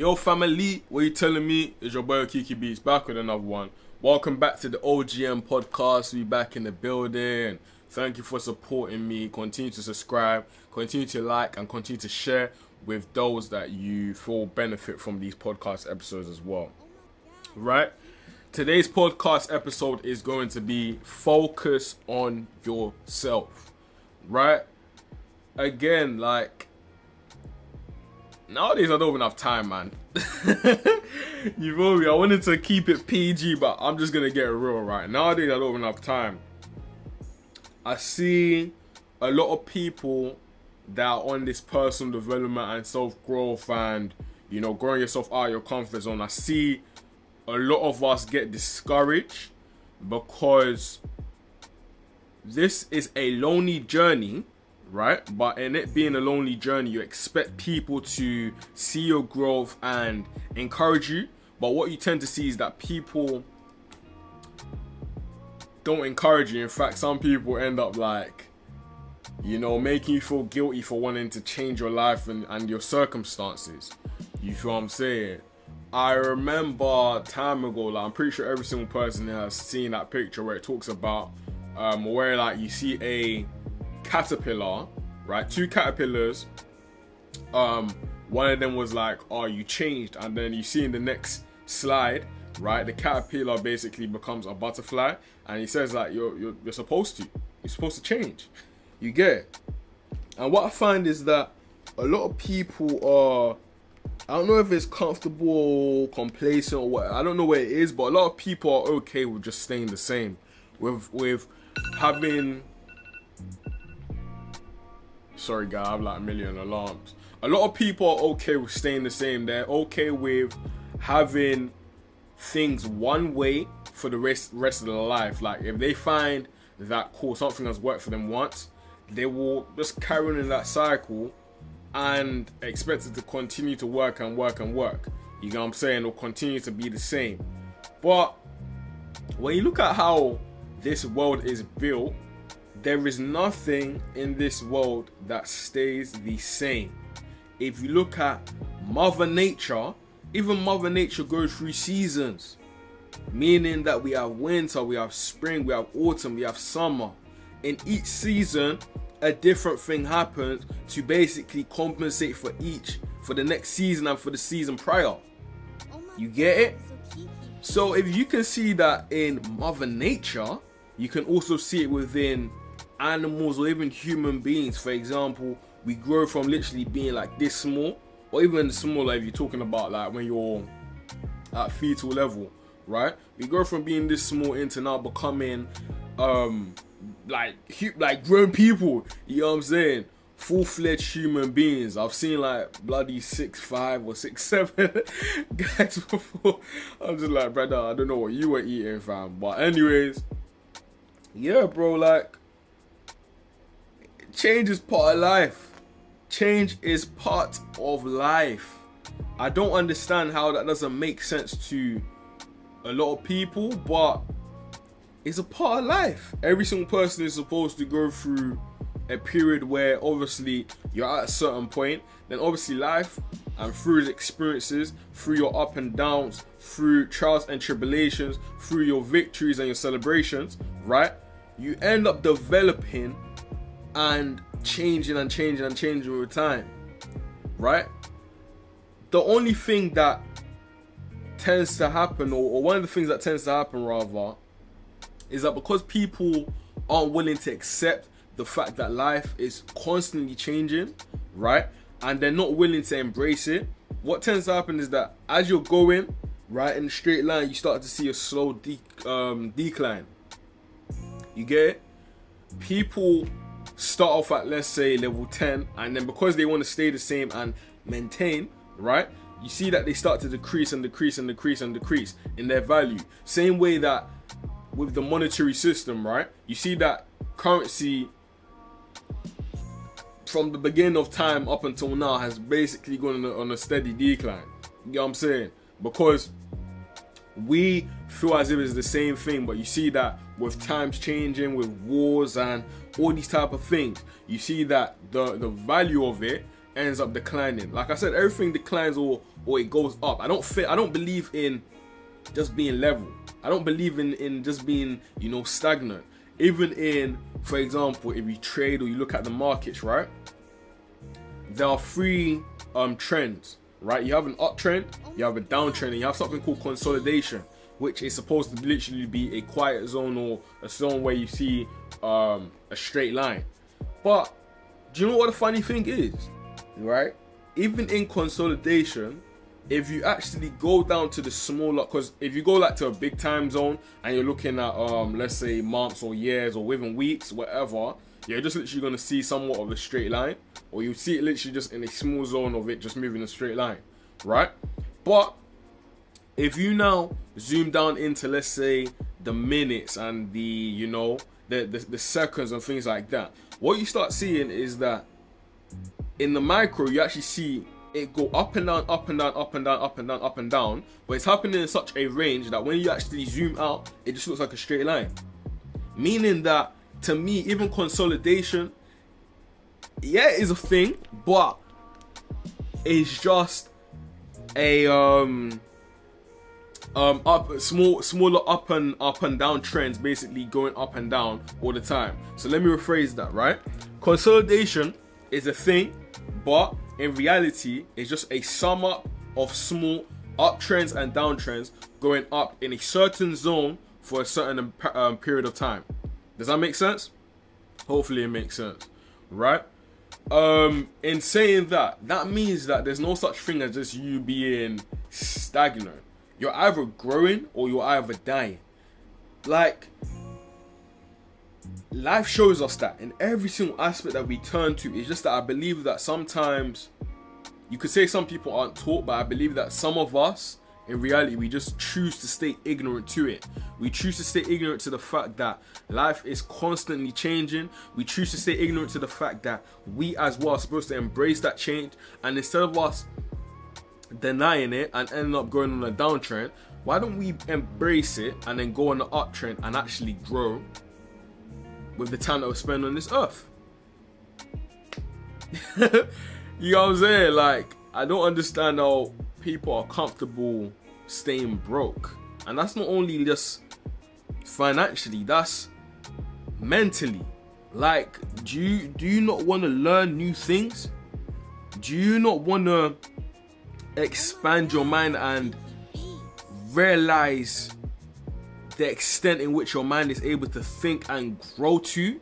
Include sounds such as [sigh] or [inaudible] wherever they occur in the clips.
Yo, family, what you telling me? Is your boy Kiki Beats back with another one. Welcome back to the OGM podcast. We back in the building. Thank you for supporting me. Continue to subscribe, continue to like, and continue to share with those that you feel benefit from these podcast episodes as well. Right? Today's podcast episode is going to be focus on yourself. Right? Again, like nowadays I don't have enough time, man. [laughs] you feel me? I wanted to keep it PG, but I'm just gonna get real right. Nowadays I don't have enough time. I see a lot of people that are on this personal development and self growth and you know growing yourself out of your comfort zone. I see a lot of us get discouraged because this is a lonely journey right? But in it being a lonely journey, you expect people to see your growth and encourage you. But what you tend to see is that people don't encourage you. In fact, some people end up like, you know, making you feel guilty for wanting to change your life and, and your circumstances. You feel what I'm saying? I remember time ago, like I'm pretty sure every single person has seen that picture where it talks about um, where like you see a caterpillar, right? Two caterpillars. Um, one of them was like, "Oh, you changed," and then you see in the next slide, right? The caterpillar basically becomes a butterfly, and he says like, "You're you're, you're supposed to. You're supposed to change." You get it? And what I find is that a lot of people are. I don't know if it's comfortable, complacent, or what. I don't know where it is, but a lot of people are okay with just staying the same, with with having Sorry, guy, I have like a million alarms. A lot of people are okay with staying the same. They're okay with having things one way for the rest rest of their life. Like if they find that cool something has worked for them once, they will just carry on in that cycle and expect it to continue to work and work and work. You know what I'm saying? Or continue to be the same. But when you look at how this world is built, there is nothing in this world that stays the same. If you look at Mother Nature, even Mother Nature goes through seasons, meaning that we have winter, we have spring, we have autumn, we have summer. In each season, a different thing happens to basically compensate for each, for the next season and for the season prior. You get it? So if you can see that in Mother Nature, you can also see it within animals or even human beings. For example, we grow from literally being like this small, or even smaller if you're talking about like when you're at fetal level, right? We go from being this small into now becoming um like like grown people. You know what I'm saying? Full fledged human beings. I've seen like bloody six five or six [laughs] seven guys before. I'm just like, brother, I don't know what you were eating, fam. But anyways, yeah, bro, like change is part of life. Change is part of life. I don't understand how that doesn't make sense to a lot of people, but it's a part of life. Every single person is supposed to go through a period where obviously you're at a certain point, then obviously life and through experiences, through your up and downs, through trials and tribulations, through your victories and your celebrations, right? You end up developing and changing and changing and changing over time, right? The only thing that tends to happen, or, or one of the things that tends to happen rather, is that because people aren't willing to accept the fact that life is constantly changing, right? And they're not willing to embrace it. What tends to happen is that as you're going right in a straight line, you start to see a slow de- um, decline. You get it? People start off at let's say level 10 and then because they want to stay the same and maintain right you see that they start to decrease and decrease and decrease and decrease in their value. Same way that with the monetary system right you see that currency from the beginning of time up until now has basically gone on a, on a steady decline. You know what i'm saying? Because we feel as if it's the same thing but you see that with times changing with wars and all these type of things you see that the the value of it ends up declining. Like I said, everything declines or or it goes up. I don't fit. I don't believe in just being level. I don't believe in in just being you know stagnant. Even in, for example, if you trade or you look at the markets, right? There are three um trends, right? You have an uptrend, you have a downtrend, and you have something called consolidation, which is supposed to literally be a quiet zone or a zone where you see um a straight line. But do you know what the funny thing is? Right? Even in consolidation, if you actually go down to the smaller because if you go like to a big time zone and you're looking at um let's say months or years or within weeks whatever you're just literally going to see somewhat of a straight line or you see it literally just in a small zone of it just moving a straight line right but if you now zoom down into let's say the minutes and the you know the, the, the seconds and things like that what you start seeing is that in the micro you actually see it go up and down, up and down, up and down, up and down, up and down. But it's happening in such a range that when you actually zoom out, it just looks like a straight line. Meaning that to me, even consolidation, yeah, is a thing, but it's just a um um up small smaller up and up and down trends basically going up and down all the time. So let me rephrase that, right? Consolidation is a thing, but in reality it's just a sum up of small uptrends and downtrends going up in a certain zone for a certain um, period of time. Does that make sense? Hopefully it makes sense, right? Um, in saying that, that means that there's no such thing as just you being stagnant. You're either growing or you're either dying. Like, life shows us that in every single aspect that we turn to. It's just that I believe that sometimes you could say some people aren't taught, but I believe that some of us, in reality, we just choose to stay ignorant to it. We choose to stay ignorant to the fact that life is constantly changing. We choose to stay ignorant to the fact that we, as well, are supposed to embrace that change. And instead of us denying it and ending up going on a downtrend, why don't we embrace it and then go on the uptrend and actually grow with the time that we spend on this earth. [laughs] you know what I'm saying? Like, I don't understand how people are comfortable staying broke. And that's not only just financially, that's mentally. Like, do you do you not want to learn new things? Do you not want to expand your mind and realize the extent in which your mind is able to think and grow to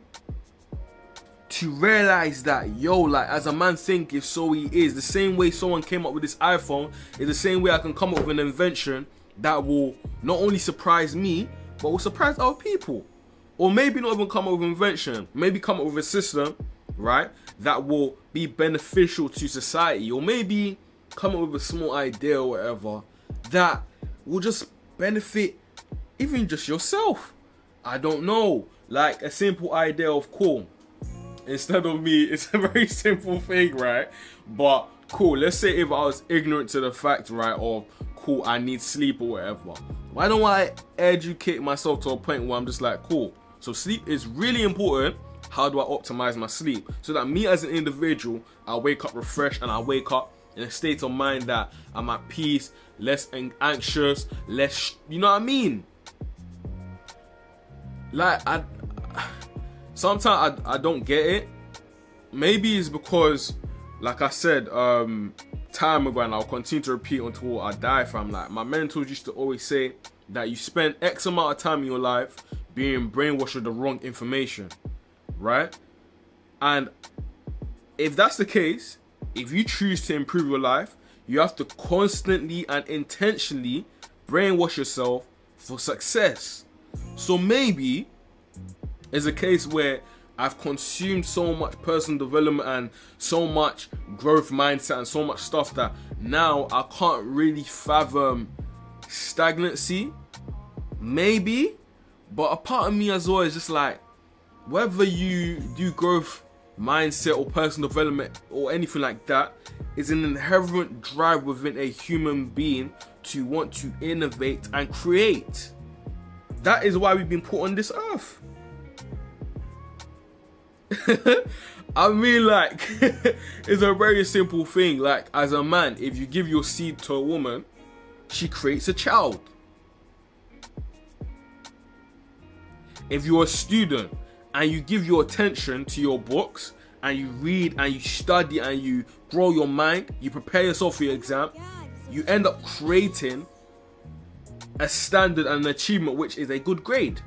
to realize that yo like as a man think if so he is the same way someone came up with this iphone is the same way i can come up with an invention that will not only surprise me but will surprise other people. Or maybe not even come up with an invention maybe come up with a system right that will be beneficial to society. Or maybe come up with a small idea or whatever that will just benefit even just yourself. I don't know. Like a simple idea of cool. Instead of me, it's a very [laughs] simple thing, right? But cool, let's say if I was ignorant to the fact, right, of cool, I need sleep or whatever. Why don't I educate myself to a point where I'm just like, cool. So sleep is really important. How do I optimize my sleep? So that me as an individual, I wake up refreshed and I wake up in a state of mind that I'm at peace, less anxious, less, you know what I mean? like I sometimes I, I don't get it. Maybe it's because, like I said, um, time ago, and I'll continue to repeat until I die. From like my mentors used to always say that you spend X amount of time in your life being brainwashed with the wrong information, right? And if that's the case, if you choose to improve your life, you have to constantly and intentionally brainwash yourself for success. So maybe it's a case where I've consumed so much personal development and so much growth mindset and so much stuff that now I can't really fathom stagnancy. Maybe, but a part of me as well is just like whether you do growth mindset or personal development or anything like that is an inherent drive within a human being to want to innovate and create. That is why we've been put on this earth. [laughs] I mean, like, [laughs] it's a very simple thing. Like, as a man, if you give your seed to a woman, she creates a child. If you're a student and you give your attention to your books and you read and you study and you grow your mind, you prepare yourself for your exam, you end up creating a standard and an achievement which is a good grade.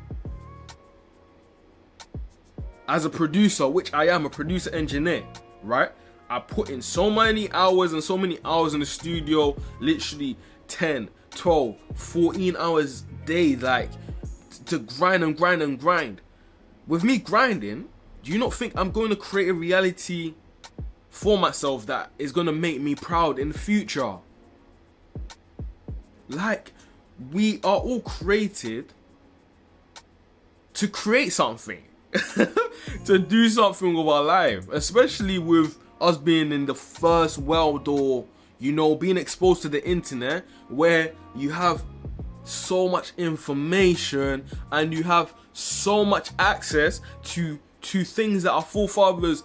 As a producer, which I am a producer engineer, right? I put in so many hours and so many hours in the studio, literally 10, 12, 14 hours day, like to grind and grind and grind. With me grinding, do you not think I'm going to create a reality for myself that is going to make me proud in the future? Like, we are all created to create something, [laughs] to do something with our life, especially with us being in the first world or, you know, being exposed to the internet where you have so much information and you have so much access to to things that our forefathers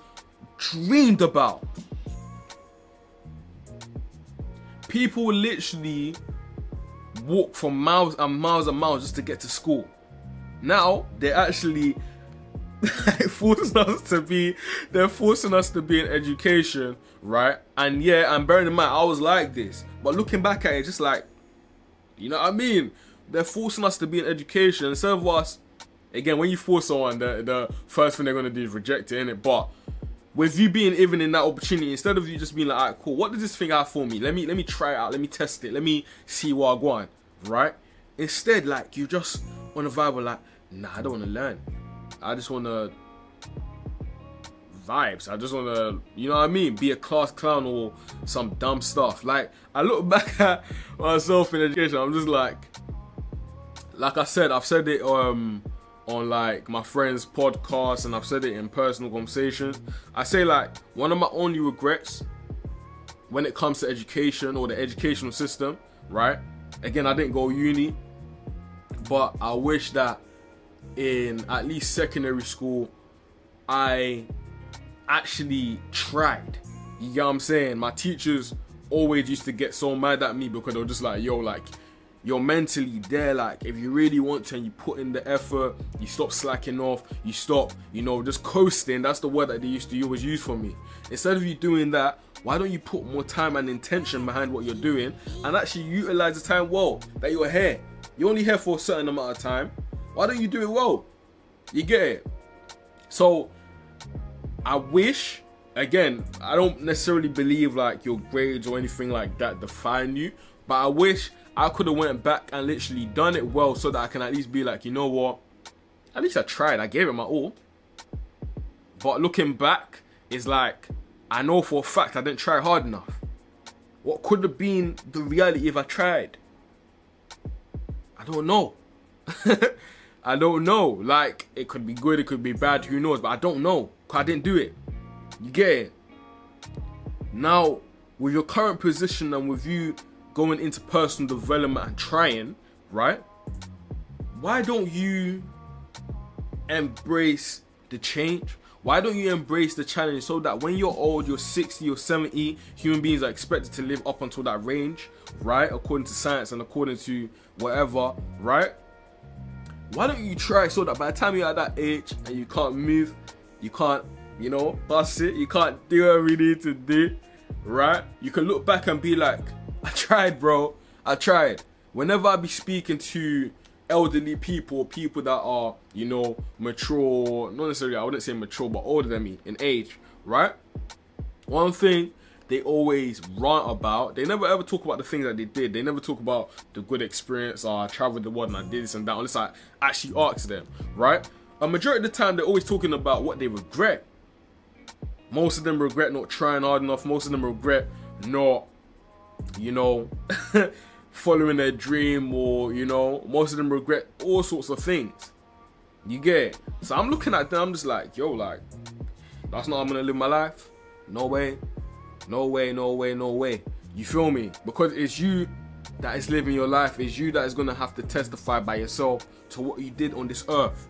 dreamed about. People literally walk for miles and miles and miles just to get to school. Now they're actually [laughs] forcing us to be they're forcing us to be in education, right? And yeah, and bearing in mind I was like this, but looking back at it, just like you know what I mean? They're forcing us to be in education instead of us. Again, when you force someone, the the first thing they're gonna do is reject it, innit? But with you being even in that opportunity, instead of you just being like, alright, cool, what does this thing have for me? Let me let me try it out, let me test it, let me see what I want, right? Instead, like you just on a vibe of like, nah, I don't wanna learn. I just wanna vibes. I just want to, you know what I mean, be a class clown or some dumb stuff. Like, I look [laughs] back at myself in education, I'm just like, like I said, I've said it um on like my friends' podcasts and I've said it in personal conversations. I say like one of my only regrets when it comes to education or the educational system, right? Again, I didn't go uni, but I wish that in at least secondary school I actually tried. You get what I'm saying? My teachers always used to get so mad at me because they were just like, yo, like, you're mentally there. Like, if you really want to and you put in the effort, you stop slacking off, you stop, you know, just coasting. That's the word that they used to always use for me. Instead of you doing that, why don't you put more time and intention behind what you're doing and actually utilize the time well that you're here? You're only here for a certain amount of time. Why don't you do it well? You get it? So, I wish, again, I don't necessarily believe like your grades or anything like that define you, but I wish I could have went back and literally done it well so that I can at least be like, you know what? At least I tried. I gave it my all. But looking back, it's like I know for a fact I didn't try hard enough. What could have been the reality if I tried? I don't know. [laughs] I don't know. Like it could be good, it could be bad, who knows? But I don't know. Cause I didn't do it. You get it? Now, with your current position and with you going into personal development and trying, right? Why don't you embrace the change? Why don't you embrace the challenge so that when you're old, you're 60 or 70, human beings are expected to live up until that range, right? According to science and according to whatever, right? Why don't you try so that by the time you're at that age and you can't move, you can't, you know, bust it, you can't do what we need to do, right? You can look back and be like, I tried, bro. I tried. Whenever I be speaking to elderly people, people that are, you know, mature, not necessarily, I wouldn't say mature, but older than me in age, right? One thing they always rant about, they never ever talk about the things that they did. They never talk about the good experience, oh, I traveled the world and I did this and that, unless I actually ask them, right? A majority of the time, they're always talking about what they regret. Most of them regret not trying hard enough. Most of them regret not you know, [laughs] following their dream or, you know, most of them regret all sorts of things. You get it? So I'm looking at them, I'm just like, yo, like, that's not how I'm gonna live my life. No way. No way, no way, no way. You feel me? Because it's you that is living your life. It's you that is gonna have to testify by yourself to what you did on this earth.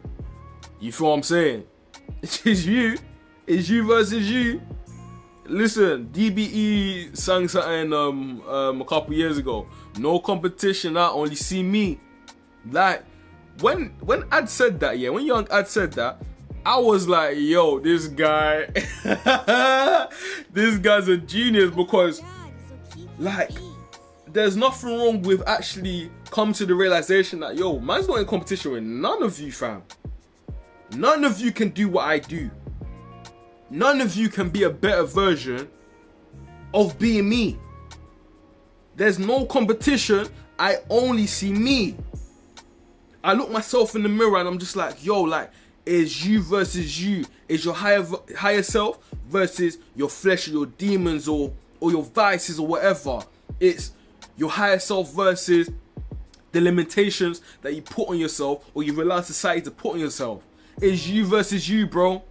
You feel what I'm saying? [laughs] It is you It's you versus you. Listen, DBE sang something um, um a couple years ago. No competition, I only see me. Like when when Adz said that, yeah, when Young Adz said that, I was like, yo, this guy, [laughs] this guy's a genius because, like, there's nothing wrong with actually come to the realization that, yo, man's not in competition with none of you, fam. None of you can do what I do. None of you can be a better version of being me. There's no competition. I only see me. I look myself in the mirror and I'm just like, yo, like, is you versus you. Is your higher higher self versus your flesh or your demons or or your vices or whatever. It's your higher self versus the limitations that you put on yourself or you allow society to put on yourself. It's you versus you, bro.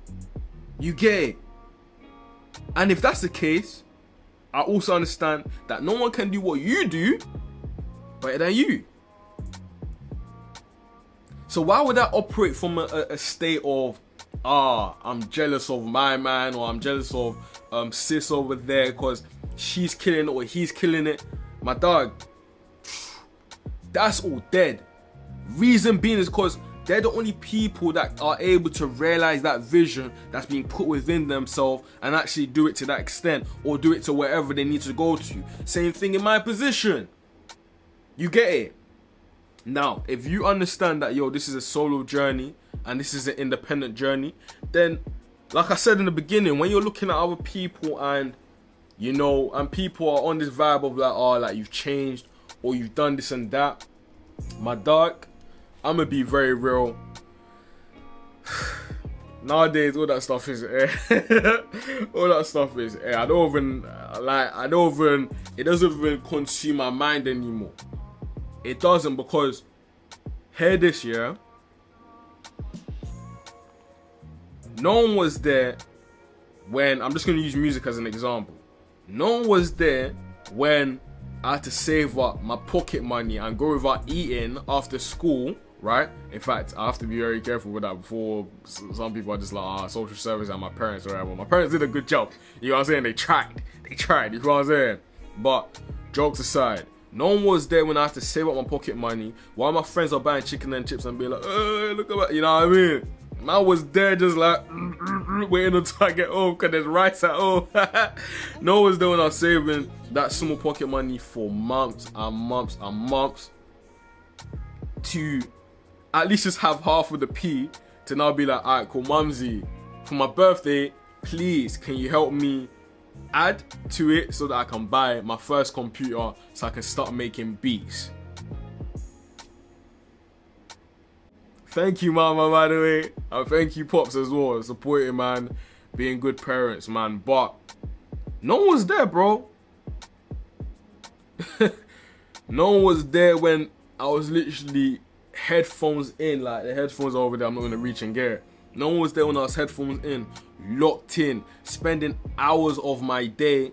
You get it. And if that's the case, I also understand that no one can do what you do better than you. So why would I operate from a, a state of ah, I'm jealous of my man or I'm jealous of um sis over there because she's killing it or he's killing it? My dog, that's all dead. Reason being is because they're the only people that are able to realize that vision that's being put within themselves and actually do it to that extent or do it to wherever they need to go to. Same thing in my position. You get it? Now, if you understand that, yo, this is a solo journey and this is an independent journey, then, like I said in the beginning, when you're looking at other people and, you know, and people are on this vibe of like, oh, like you've changed or you've done this and that, my dog, I'm gonna be very real. Nowadays, all that stuff is eh. [laughs] all that stuff is eh. I don't even like. I don't even. It doesn't even consume my mind anymore. It doesn't because here this year, no one was there when I'm just gonna use music as an example. No one was there when I had to save up my pocket money and go without eating after school, right? In fact, I have to be very careful with that before some people are just like, ah, social service and my parents or whatever. My parents did a good job. You know what I'm saying? They tried. They tried. You know what I'm saying? But jokes aside, no one was there when I had to save up my pocket money while my friends are buying chicken and chips and be like, oh, look at that. You know what I mean? I was there just like mm, mm, mm, waiting until [laughs] I get home because there's rice at home. [laughs] no one was there when I was saving that small pocket money for months and months and months to at least just have half of the P to now be like, alright, cool, mumsy, for my birthday, please, can you help me add to it so that I can buy my first computer so I can start making beats. Thank you, mama, by the way. And thank you, pops, as well. Supporting, man. Being good parents, man. But no one was there, bro. [laughs] no one was there when I was literally headphones in. Like, the headphones are over there. I'm not to reach and get it. No one was there when I was headphones in, locked in, spending hours of my day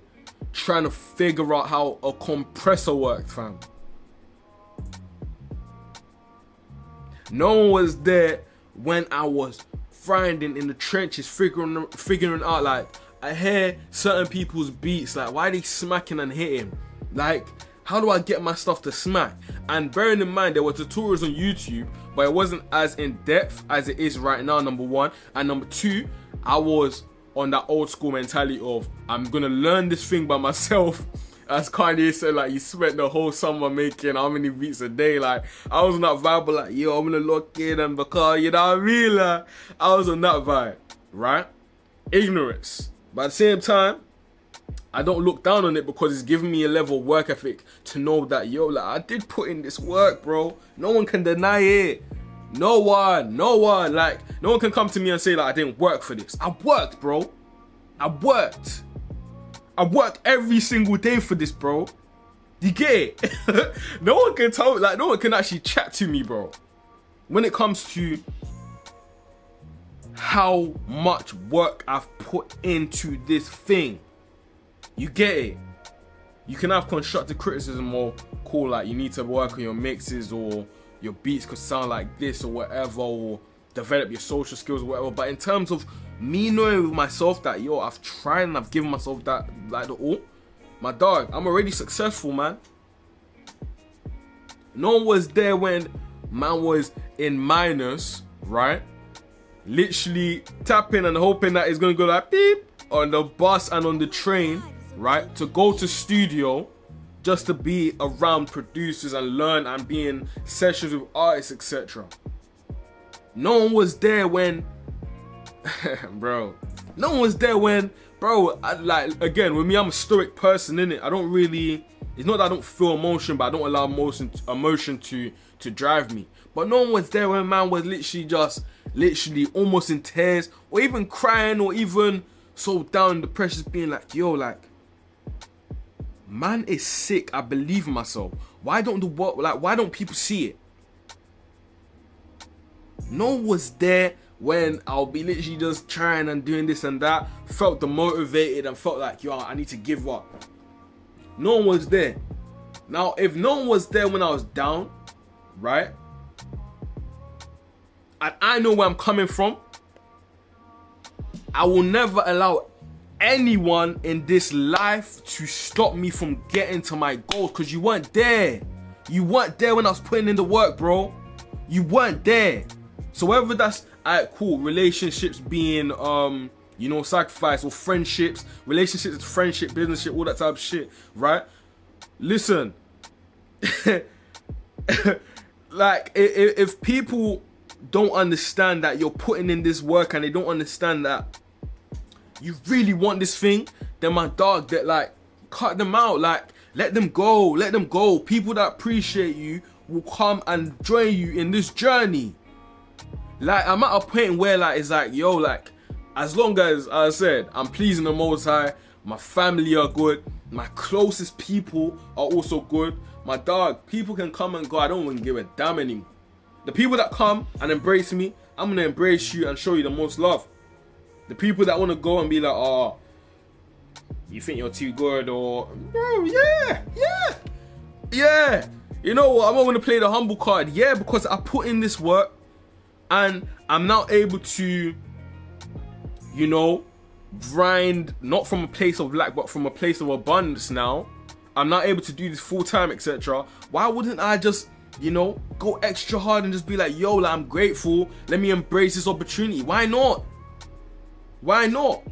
trying to figure out how a compressor worked, fam. No one was there when I was grinding in the trenches, figuring figuring out like I hear certain people's beats, like why they smacking and hitting? Like, how do I get my stuff to smack? And bearing in mind there were tutorials on YouTube but it wasn't as in depth as it is right now. Number one, and number two, I was on that old school mentality of I'm gonna learn this thing by myself. [laughs] As Kanye said, like he spent the whole summer making how many beats a day. Like I was on that vibe, like yo, I'm gonna lock in and because you know what I mean. Like I was on that vibe, right? Ignorance, but at the same time, I don't look down on it because it's giving me a level of work ethic to know that yo, like I did put in this work, bro. No one can deny it. No one, no one, like no one can come to me and say like I didn't work for this. I worked, bro. I worked. I worked every single day for this, bro. You get it? [laughs] no one can tell, like no one can actually chat to me, bro. When it comes to how much work I've put into this thing. You get it. You can have constructive criticism or call like you need to work on your mixes or your beats could sound like this or whatever or develop your social skills or whatever. But in terms of me knowing with myself that yo, I've tried and I've given myself that like the all. My dog, I'm already successful, man. No one was there when man was in minus, right? Literally tapping and hoping that it's gonna go like beep on the bus and on the train, right? To go to studio just to be around producers and learn and be in sessions with artists, etc. No one was there when, [laughs] bro. No one was there when, bro. I, like again, with me, I'm a stoic person, in it. I don't really. It's not that I don't feel emotion, but I don't allow emotion emotion to to drive me. But no one was there when man was literally just literally almost in tears, or even crying, or even so down, the pressure's being like, yo, like man is sick. I believe in myself. Why don't the what like why don't people see it? No one was there when I'll be literally just trying and doing this and that. Felt demotivated and felt like yo, I need to give up. No one was there. Now, if no one was there when I was down, right? And I know where I'm coming from. I will never allow anyone in this life to stop me from getting to my goals because you weren't there. You weren't there when I was putting in the work, bro. You weren't there. So whether that's alright, cool, relationships being um, you know, sacrifice or friendships, relationships, friendship, business shit, all that type of shit, right? Listen, [laughs] like if, if people don't understand that you're putting in this work and they don't understand that you really want this thing, then my dog, that like cut them out, like let them go, let them go. People that appreciate you will come and join you in this journey. Like I'm at a point where like it's like yo, like as long as, as I said I'm pleasing the Most High, my family are good, my closest people are also good. My dog, people can come and go. I don't even give a damn anymore. The people that come and embrace me, I'm gonna embrace you and show you the most love. The people that want to go and be like, oh, you think you're too good, or bro, yeah, yeah, yeah. You know what? I'm not gonna play the humble card, yeah, because I put in this work, and I'm now able to, you know, grind not from a place of lack, but from a place of abundance. Now, I'm not able to do this full time, etc. Why wouldn't I just you know, go extra hard and just be like, yo, like, I'm grateful. Let me embrace this opportunity. Why not? Why not?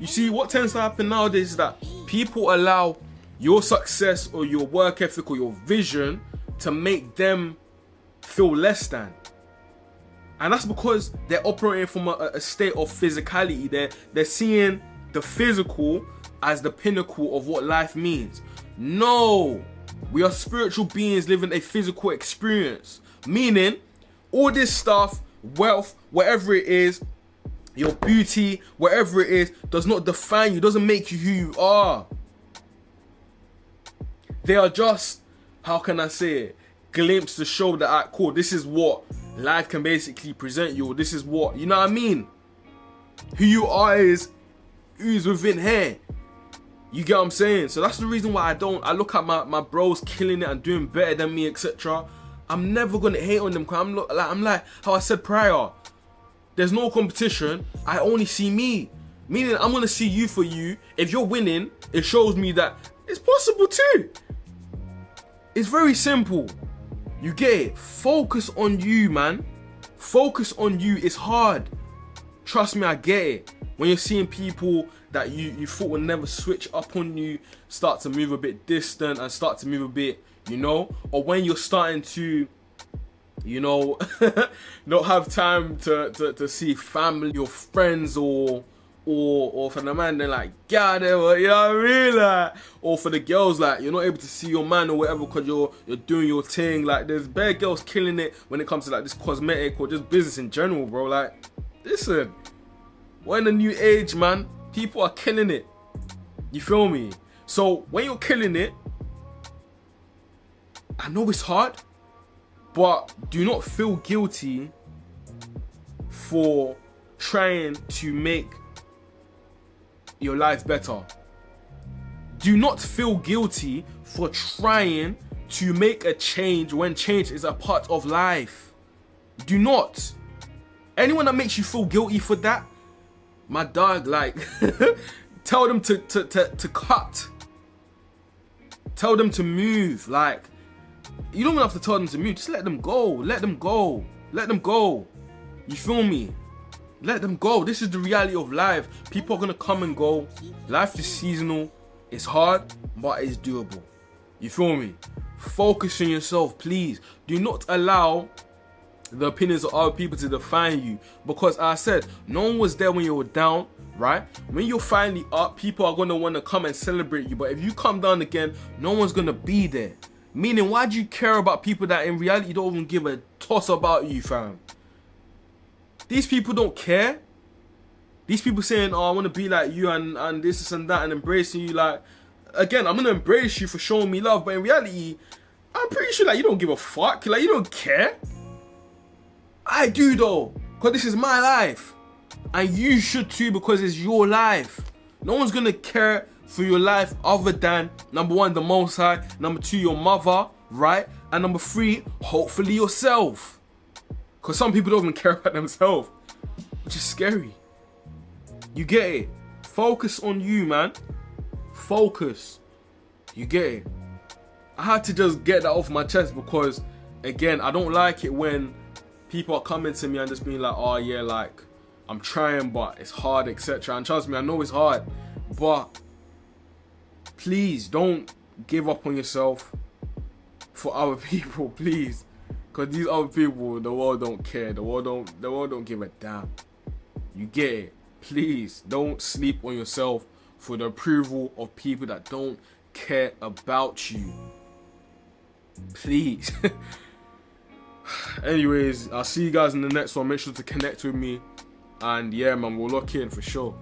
You see, what tends to happen nowadays is that people allow your success or your work ethic or your vision to make them feel less than. And that's because they're operating from a, a state of physicality. They're, they're seeing the physical as the pinnacle of what life means. No, we are spiritual beings living a physical experience. Meaning, all this stuff, wealth, whatever it is, your beauty, whatever it is, does not define you, doesn't make you who you are. They are just, how can I say it, glimpse to show that, I cool, this is what life can basically present you. This is what, you know what I mean? Who you are is who's within here. You get what I'm saying? So that's the reason why I don't, I look at my, my bros killing it and doing better than me, etc. I'm never gonna hate on them because I'm, like, I'm like how I said prior there's no competition. I only see me. Meaning I'm gonna see you for you. If you're winning, it shows me that it's possible too. It's very simple. You get it. Focus on you, man. Focus on you. It's hard. Trust me, I get it. When you're seeing people that you, you thought would never switch up on you start to move a bit distant and start to move a bit, you know, or when you're starting to you know, [laughs] not have time to, to, to see family or friends or or or for the man they're like God you know what I mean? Like or for the girls like you're not able to see your man or whatever because you're you're doing your thing. Like there's bare girls killing it when it comes to like this cosmetic or just business in general bro. Like listen we're in a new age man. People are killing it. You feel me? So when you're killing it I know it's hard but do not feel guilty for trying to make your life better. Do not feel guilty for trying to make a change when change is a part of life. Do not. Anyone that makes you feel guilty for that, my dog, like, [laughs] tell them to, to, to, to cut. Tell them to move. Like, you don't even have to tell them to move. Just let them go. Let them go. Let them go. You feel me? Let them go. This is the reality of life. People are gonna come and go. Life is seasonal. It's hard, but it's doable. You feel me? Focus on yourself, please. Do not allow the opinions of other people to define you. Because I said, no one was there when you were down, right? When you're finally up, people are gonna wanna come and celebrate you. But if you come down again, no one's gonna be there. Meaning, why do you care about people that in reality don't even give a toss about you, fam? These people don't care. These people saying, "Oh, I want to be like you," and and this, this and that, and embracing you. Like, again, I'm gonna embrace you for showing me love, but in reality, I'm pretty sure like you don't give a fuck. Like, you don't care. I do though, cause this is my life, and you should too because it's your life. No one's gonna care for your life other than number one, the Most High, number two, your mother, right, and number three, hopefully yourself. Cause some people don't even [laughs] care about themselves, which is scary. You get it? Focus on you, man. Focus. You get it? I had to just get that off my chest because, again, I don't like it when people are coming to me and just being like, oh yeah, like I'm trying, but it's hard, etc. And trust me, I know it's hard, but please don't give up on yourself for other [laughs] people, please. Cause these other people, the world don't care. The world don't. The world don't give a damn. You get it? Please don't sleep on yourself for the approval of people that don't care about you. Please. [laughs] Anyways, I'll see you guys in the next one. Make sure to connect with me. And yeah, man, we'll lock in for sure.